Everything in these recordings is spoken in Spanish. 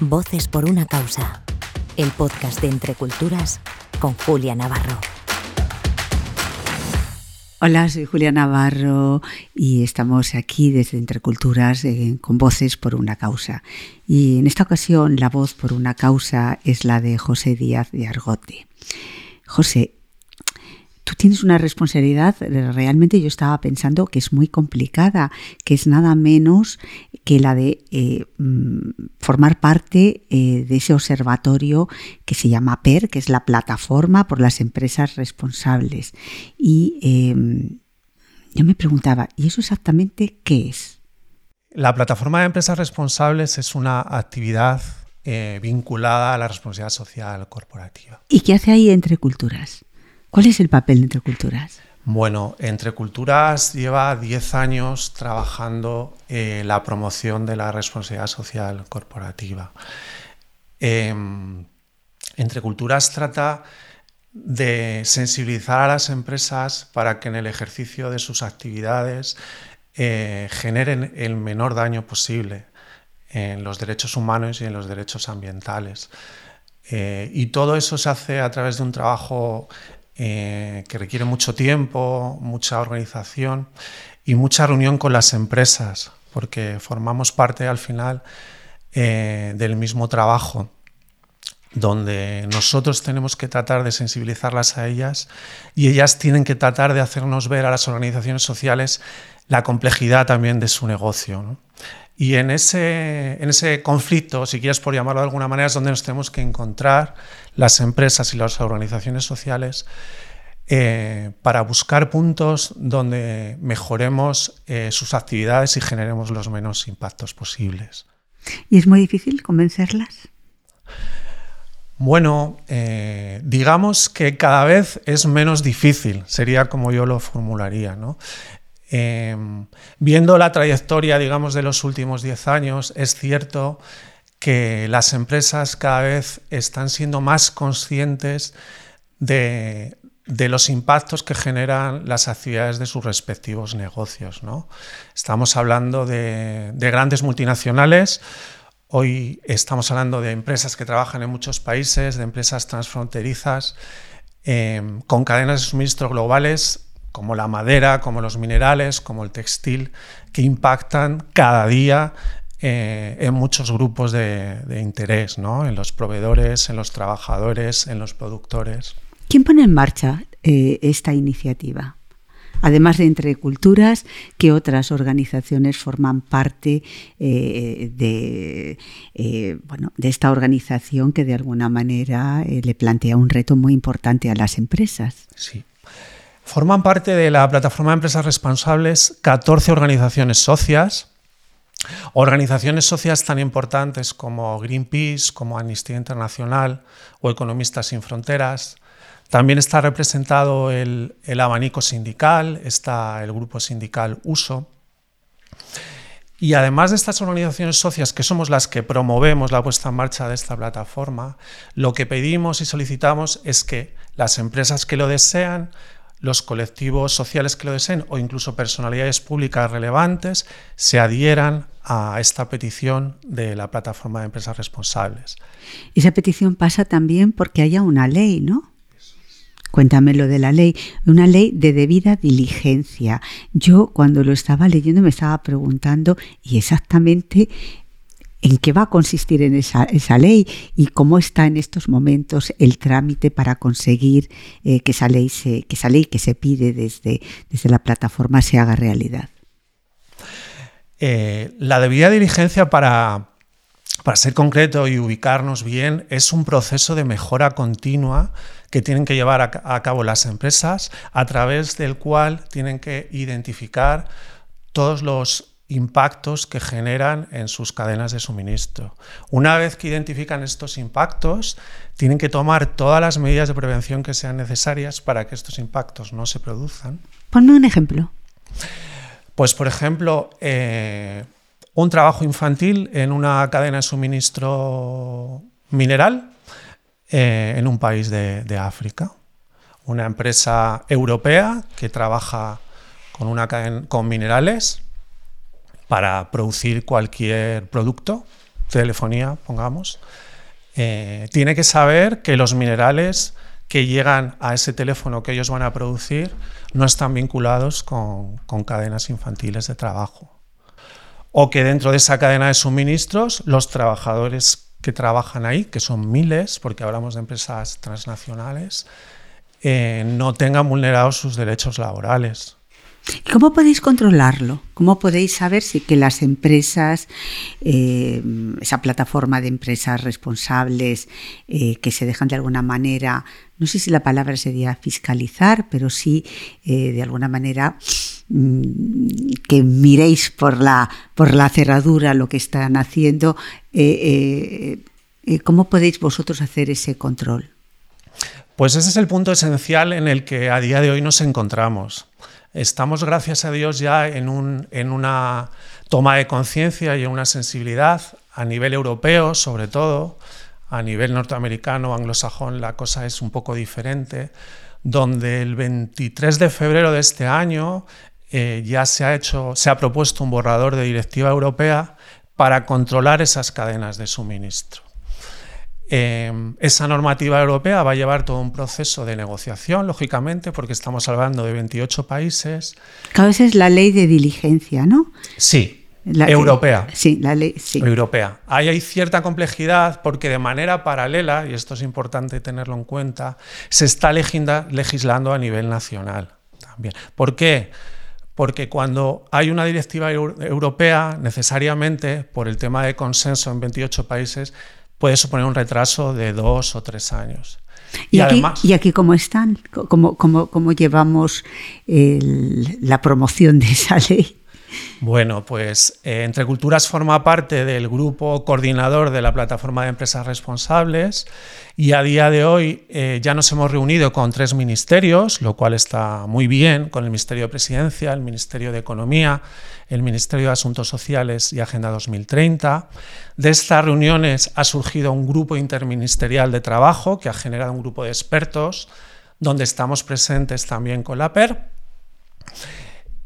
Voces por una causa. El podcast de Entre Culturas con Julia Navarro. Hola, soy Julia Navarro y estamos aquí desde Entre Culturas eh, con Voces por una causa. Y en esta ocasión la voz por una causa es la de José Díaz de Argote. José, tú tienes una responsabilidad, realmente yo estaba pensando que es muy complicada, que es nada menos que la de eh, mm, formar parte eh, de ese observatorio que se llama PER, que es la plataforma por las empresas responsables. Y em, yo me preguntaba, ¿y eso exactamente qué es? La plataforma de empresas responsables es una actividad eh, vinculada a la responsabilidad social corporativa. ¿Y qué hace ahí entre culturas? ¿Cuál es el papel de Entre Culturas? Bueno, Entre Culturas lleva 10 años trabajando en la promoción de la responsabilidad social corporativa. Em, Entre Culturas trata de sensibilizar a las empresas para que en el ejercicio de sus actividades eh, generen el menor daño posible en los derechos humanos y en los derechos ambientales. Eh, y todo eso se hace a través de un trabajo eh, que requiere mucho tiempo, mucha organización y mucha reunión con las empresas, porque formamos parte al final eh, del mismo trabajo donde nosotros tenemos que tratar de sensibilizarlas a ellas y ellas tienen que tratar de hacernos ver a las organizaciones sociales la complejidad también de su negocio. Y en ese, en ese conflicto, si quieres por llamarlo de alguna manera, es donde nos tenemos que encontrar las empresas y las organizaciones sociales eh, para buscar puntos donde mejoremos eh, sus actividades y generemos los menos impactos posibles. ¿Y es muy difícil convencerlas? Bueno, eh, digamos que cada vez es menos difícil, sería como yo lo formularía. ¿no? Em, viendo la trayectoria, digamos, de los últimos 10 años, es cierto que las empresas cada vez están siendo más conscientes de, los impactos que generan las actividades de sus respectivos negocios. Estamos hablando de, grandes multinacionales, hoy estamos hablando de empresas que trabajan en muchos países, de empresas transfronterizas, em, con cadenas de suministro globales como la madera, como los minerales, como el textil, que impactan cada día eh, en muchos grupos de, interés, ¿no? en los proveedores, en los trabajadores, en los productores. ¿Quién pone en marcha eh, esta iniciativa? Además de Entre Culturas, ¿qué otras organizaciones forman parte eh, de, bueno, de esta organización que de alguna manera le plantea un reto muy importante a las empresas? Sí, Forman parte de la plataforma de empresas responsables 14 organizaciones socias, organizaciones socias tan importantes como Greenpeace, como Amnistía Internacional o Economistas sin Fronteras. También está representado el, abanico sindical, está el grupo sindical USO. Y además de estas organizaciones socias, que somos las que promovemos la puesta en marcha de esta plataforma, lo que pedimos y solicitamos es que las empresas que lo desean los colectivos sociales que lo deseen o incluso personalidades públicas relevantes se adhieran a esta petición de la plataforma de empresas responsables. Esa petición pasa también porque haya una ley, ¿no? Cuéntame lo de la ley, una ley de debida diligencia. Yo cuando lo estaba leyendo me estaba preguntando y exactamente en qué va a consistir en esa, ley y cómo está en estos momentos el trámite para conseguir eh, que, esa ley se, que esa ley que se pide desde, desde la plataforma se haga realidad. Eh, la debida diligencia para, para ser concreto y ubicarnos bien, es un proceso de mejora continua que tienen que llevar a, cabo las empresas, a través del cual tienen que identificar todos los impactos que generan en sus cadenas de suministro. Una vez que identifican estos impactos, tienen que tomar todas las medidas de prevención que sean necesarias para que estos impactos no se produzcan. Ponme un ejemplo. Pues, por ejemplo, eh, un trabajo infantil en una cadena de suministro mineral eh, en un país de, de África. Una empresa europea que trabaja con, una cadena, con minerales para producir cualquier producto telefonía, pongamos, eh, tiene que saber que los minerales que llegan a ese teléfono que ellos van a producir no están vinculados con, cadenas infantiles de trabajo. O que dentro de esa cadena de suministros los trabajadores que trabajan ahí, que son miles, porque hablamos de empresas transnacionales, eh, no tengan vulnerados sus derechos laborales. ¿Cómo podéis controlarlo? ¿Cómo podéis saber si que las empresas, eh, esa plataforma de empresas responsables eh, que se dejan de alguna manera, no sé si la palabra sería fiscalizar, pero sí eh, de alguna manera mm, que miréis por la, por la cerradura lo que están haciendo, ¿cómo podéis vosotros hacer ese control? Pues ese es el punto esencial en el que a día de hoy nos encontramos. Estamos, gracias a Dios, ya en, una toma de conciencia y en una sensibilidad a nivel europeo, sobre todo, a nivel norteamericano, anglosajón, la cosa es un poco diferente, donde el 23 de febrero de este año eh, ya se ha, hecho, se ha propuesto un borrador de directiva europea para controlar esas cadenas de suministro. Em, esa normativa europea va a llevar todo un proceso de negociación, lógicamente, porque estamos hablando de 28 países. Cada vez es la ley de diligencia, ¿no? Sí, europea. Sí, la ley, sí. Europea. Ahí hay cierta complejidad porque de manera paralela, y esto es importante tenerlo en cuenta, se está legislando a nivel nacional también. ¿Por qué? Porque cuando hay una directiva europea, necesariamente, por el tema de consenso en 28 países, puede suponer un retraso de dos o tres años. ¿Y, aquí, ¿y aquí cómo están? ¿Cómo, cómo, cómo llevamos la promoción de esa ley? Bueno, pues eh, Entre Culturas forma parte del grupo coordinador de la plataforma de empresas responsables y a día de hoy eh, ya nos hemos reunido con tres ministerios, lo cual está muy bien, con el Ministerio de Presidencia, el Ministerio de Economía, el Ministerio de Asuntos Sociales y Agenda 2030. De estas reuniones ha surgido un grupo interministerial de trabajo que ha generado un grupo de expertos donde estamos presentes también con la PER.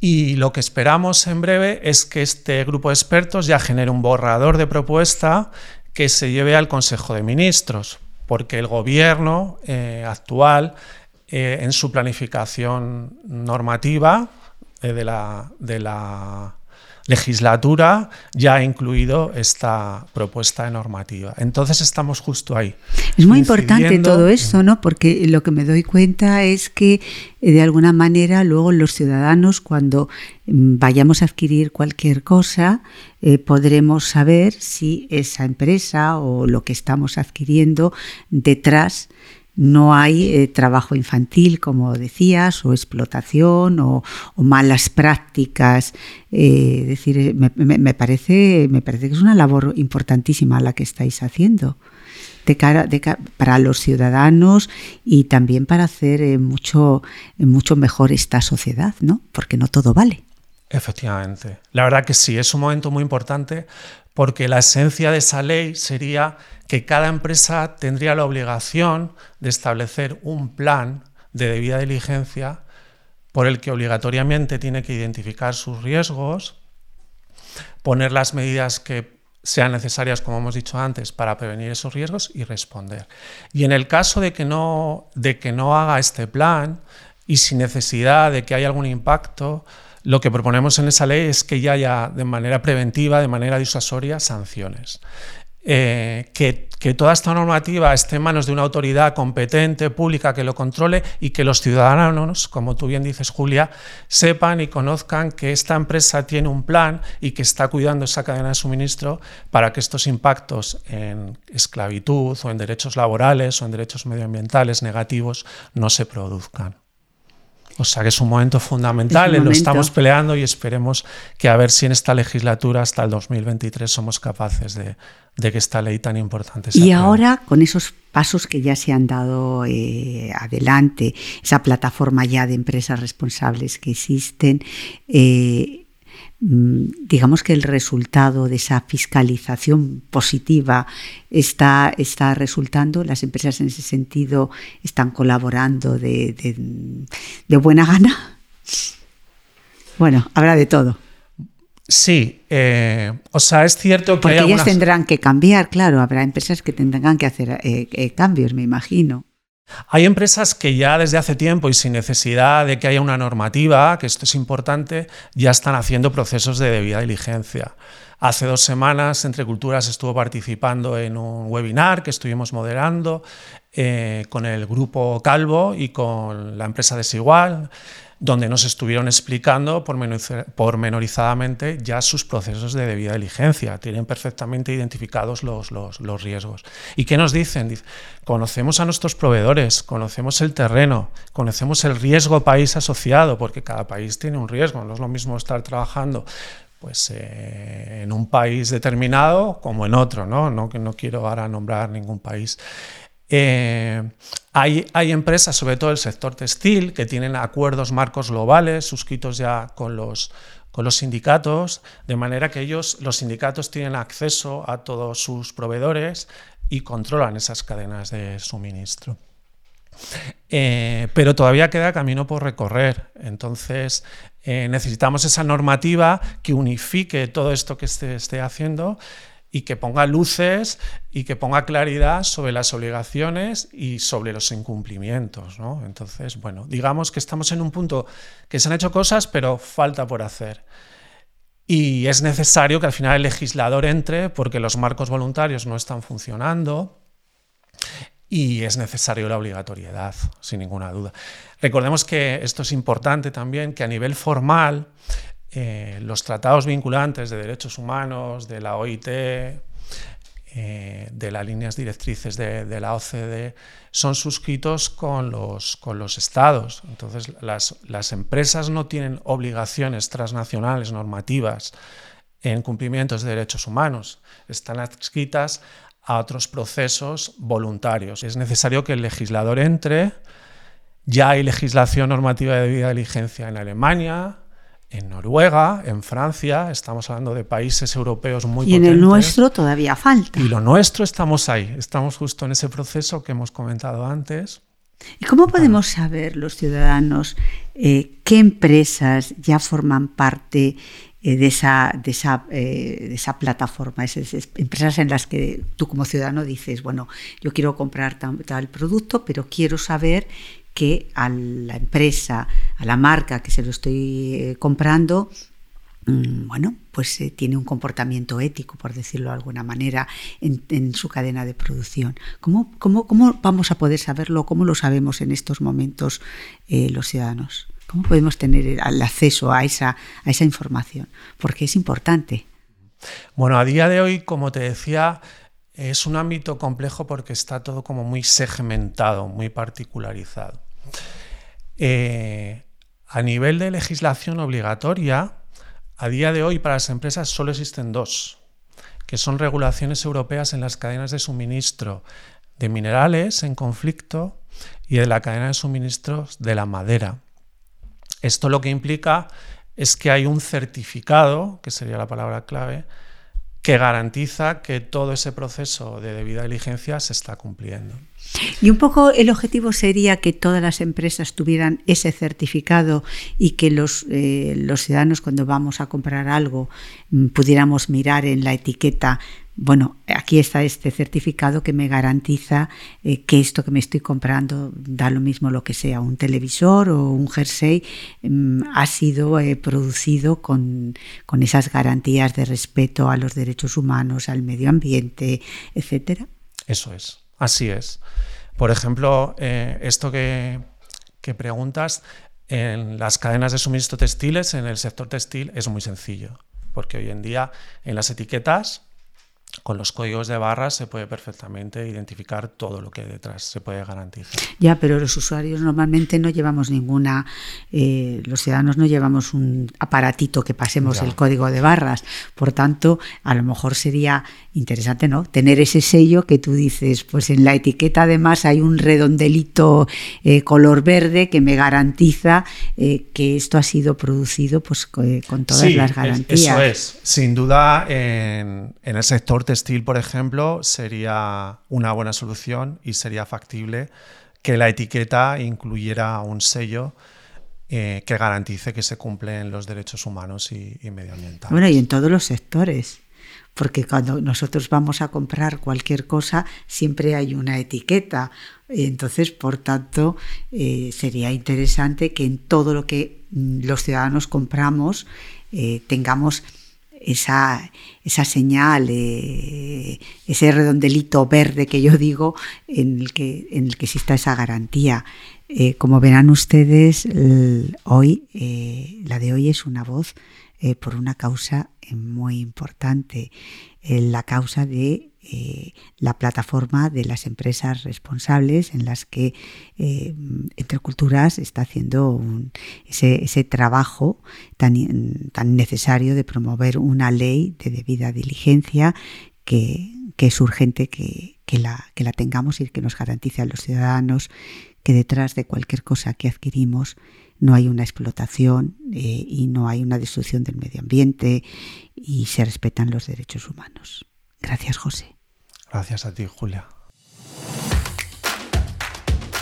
Y lo que esperamos en breve es que este grupo de expertos ya genere un borrador de propuesta que se lleve al Consejo de Ministros, porque el gobierno eh, actual, eh, en su planificación normativa eh, de la, de la legislatura ya ha incluido esta propuesta de normativa. Entonces estamos justo ahí. Es muy importante todo esto, ¿no? Porque lo que me doy cuenta es que eh, de alguna manera luego los ciudadanos cuando mm, vayamos a adquirir cualquier cosa eh, podremos saber si esa empresa o lo que estamos adquiriendo detrás no hay eh, trabajo infantil, como decías, o explotación o, malas prácticas. Eh, decir, eh, me, parece, me parece que es una labor importantísima la que estáis haciendo. De cara, para los ciudadanos y también para hacer mucho, mucho mejor esta sociedad, ¿no? Porque no todo vale. Efectivamente. La verdad que sí, es un momento muy importante porque la esencia de esa ley sería que cada empresa tendría la obligación de establecer un plan de debida diligencia por el que obligatoriamente tiene que identificar sus riesgos, poner las medidas que sean necesarias, como hemos dicho antes, para prevenir esos riesgos y responder. Y en el caso de que no, de que no haga este plan y sin necesidad de que haya algún impacto, lo que proponemos en esa ley es que ya haya de manera preventiva, de manera disuasoria, sanciones. Eh, que, toda esta normativa esté en manos de una autoridad competente, pública, que lo controle y que los ciudadanos, como tú bien dices, Julia, sepan y conozcan que esta empresa tiene un plan y que está cuidando esa cadena de suministro para que estos impactos en esclavitud o en derechos laborales o en derechos medioambientales negativos no se produzcan. O sea que es un momento fundamental, lo estamos peleando y esperemos que a ver si en esta legislatura hasta el 2023 somos capaces de, que esta ley tan importante se Y ahora, con esos pasos que ya se han dado eh, adelante, esa plataforma ya de empresas responsables que existen, eh, digamos que el resultado de esa fiscalización positiva está, está resultando, las empresas en ese sentido están colaborando de, de, buena gana. Bueno, habrá de todo. Sí, eh, o sea, es cierto que... Porque ellas tendrán que cambiar, claro, habrá empresas que tendrán que hacer eh, eh, cambios, me imagino. Hay empresas que ya desde hace tiempo y sin necesidad de que haya una normativa, que esto es importante, ya están haciendo procesos de debida diligencia. Hace dos semanas Entre Culturas estuvo participando en un webinar que estuvimos moderando con el grupo Calvo y con la empresa Desigual donde nos estuvieron explicando pormenorizadamente ya sus procesos de debida diligencia, tienen perfectamente identificados los, los, riesgos. ¿Y qué nos dicen? conocemos a nuestros proveedores, conocemos el terreno, conocemos el riesgo país asociado, porque cada país tiene un riesgo, no es lo mismo estar trabajando pues eh, en un país determinado como en otro, ¿no? No, no quiero ahora nombrar ningún país. Eh, hay, hay, empresas, sobre todo el sector textil, que tienen acuerdos marcos globales suscritos ya con los, con los sindicatos, de manera que ellos, los sindicatos, tienen acceso a todos sus proveedores y controlan esas cadenas de suministro. Eh, pero todavía queda camino por recorrer. Entonces, eh, necesitamos esa normativa que unifique todo esto que se esté haciendo y que ponga luces y que ponga claridad sobre las obligaciones y sobre los incumplimientos. ¿no? Entonces, bueno, digamos que estamos en un punto que se han hecho cosas, pero falta por hacer. Y es necesario que al final el legislador entre porque los marcos voluntarios no están funcionando y es necesario la obligatoriedad, sin ninguna duda. Recordemos que esto es importante también, que a nivel formal eh, los tratados vinculantes de derechos humanos de la OIT, eh, de las líneas directrices de, la OCDE, son suscritos con los, con los estados. Entonces, las, las empresas no tienen obligaciones transnacionales normativas en cumplimientos de derechos humanos, están adscritas a otros procesos voluntarios. Es necesario que el legislador entre. Ya hay legislación normativa de debida diligencia en Alemania, en Noruega, en Francia, estamos hablando de países europeos muy Y en el nuestro todavía falta. Y lo nuestro estamos ahí, estamos justo en ese proceso que hemos comentado antes. ¿Y cómo podemos saber los ciudadanos eh, qué empresas ya forman parte eh, de, esa, de, esa, eh, de esa plataforma, esas, empresas en las que tú como ciudadano dices, bueno, yo quiero comprar tal producto, pero quiero saber que a la empresa, a la marca que se lo estoy eh, comprando, mm, bueno, pues eh, tiene un comportamiento ético, por decirlo de alguna manera, en, su cadena de producción. ¿Cómo, ¿Cómo, cómo, vamos a poder saberlo? ¿Cómo lo sabemos en estos momentos eh, los ciudadanos? ¿Cómo podemos tener el acceso a esa, a esa información? Porque es importante. Bueno, a día de hoy, como te decía, es un ámbito complejo porque está todo como muy segmentado, muy particularizado. Eh, a nivel de legislación obligatoria, a día de hoy para las empresas solo existen dos, que son regulaciones europeas en las cadenas de suministro de minerales en conflicto y de la cadena de suministros de la madera. Esto lo que implica es que hay un certificado, que sería la palabra clave, que garantiza que todo ese proceso de debida diligencia se está cumpliendo. Y un poco el objetivo sería que todas las empresas tuvieran ese certificado y que los, eh, los ciudadanos cuando vamos a comprar algo mm, pudiéramos mirar en la etiqueta bueno, aquí está este certificado que me garantiza eh, que esto que me estoy comprando, da lo mismo lo que sea, un televisor o un jersey, mm, ha sido eh, producido con, con, esas garantías de respeto a los derechos humanos, al medio ambiente, etcétera. Eso es, así es. Por ejemplo, eh, esto que, que preguntas, en las cadenas de suministro textiles, en el sector textil, es muy sencillo, porque hoy en día en las etiquetas con los códigos de barras se puede perfectamente identificar todo lo que detrás se puede garantizar. Ya, pero los usuarios normalmente no llevamos ninguna, eh, los ciudadanos no llevamos un aparatito que pasemos el código de barras. Por tanto, a lo mejor sería interesante, ¿no? Tener ese sello que tú dices, pues en la etiqueta además hay un redondelito eh, color verde que me garantiza eh, que esto ha sido producido pues con todas las garantías. Eso es, sin duda en, en el sector por ejemplo, sería una buena solución y sería factible que la etiqueta incluyera un sello eh, que garantice que se cumplen los derechos humanos y, medioambientales. Bueno, y en todos los sectores porque cuando nosotros vamos a comprar cualquier cosa siempre hay una etiqueta. Entonces, por tanto, eh, sería interesante que en todo lo que mm, los ciudadanos compramos eh, tengamos esa, esa señal, eh, ese redondelito verde que yo digo, en el que, en el que exista esa garantía. como verán ustedes, hoy, la de hoy es una voz por una causa muy importante, la causa de eh, la plataforma de las empresas responsables en las que eh, Entre Culturas está haciendo ese, trabajo tan, necesario de promover una ley de debida diligencia que, es urgente que, la, que la tengamos y que nos garantice a los ciudadanos que detrás de cualquier cosa que adquirimos no hay una explotación eh, y no hay una destrucción del medio ambiente y se respetan los derechos humanos. Gracias, José. Gracias a ti, Julia.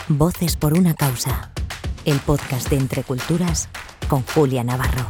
Voces por una causa. El podcast de Entre Culturas con Julia Navarro.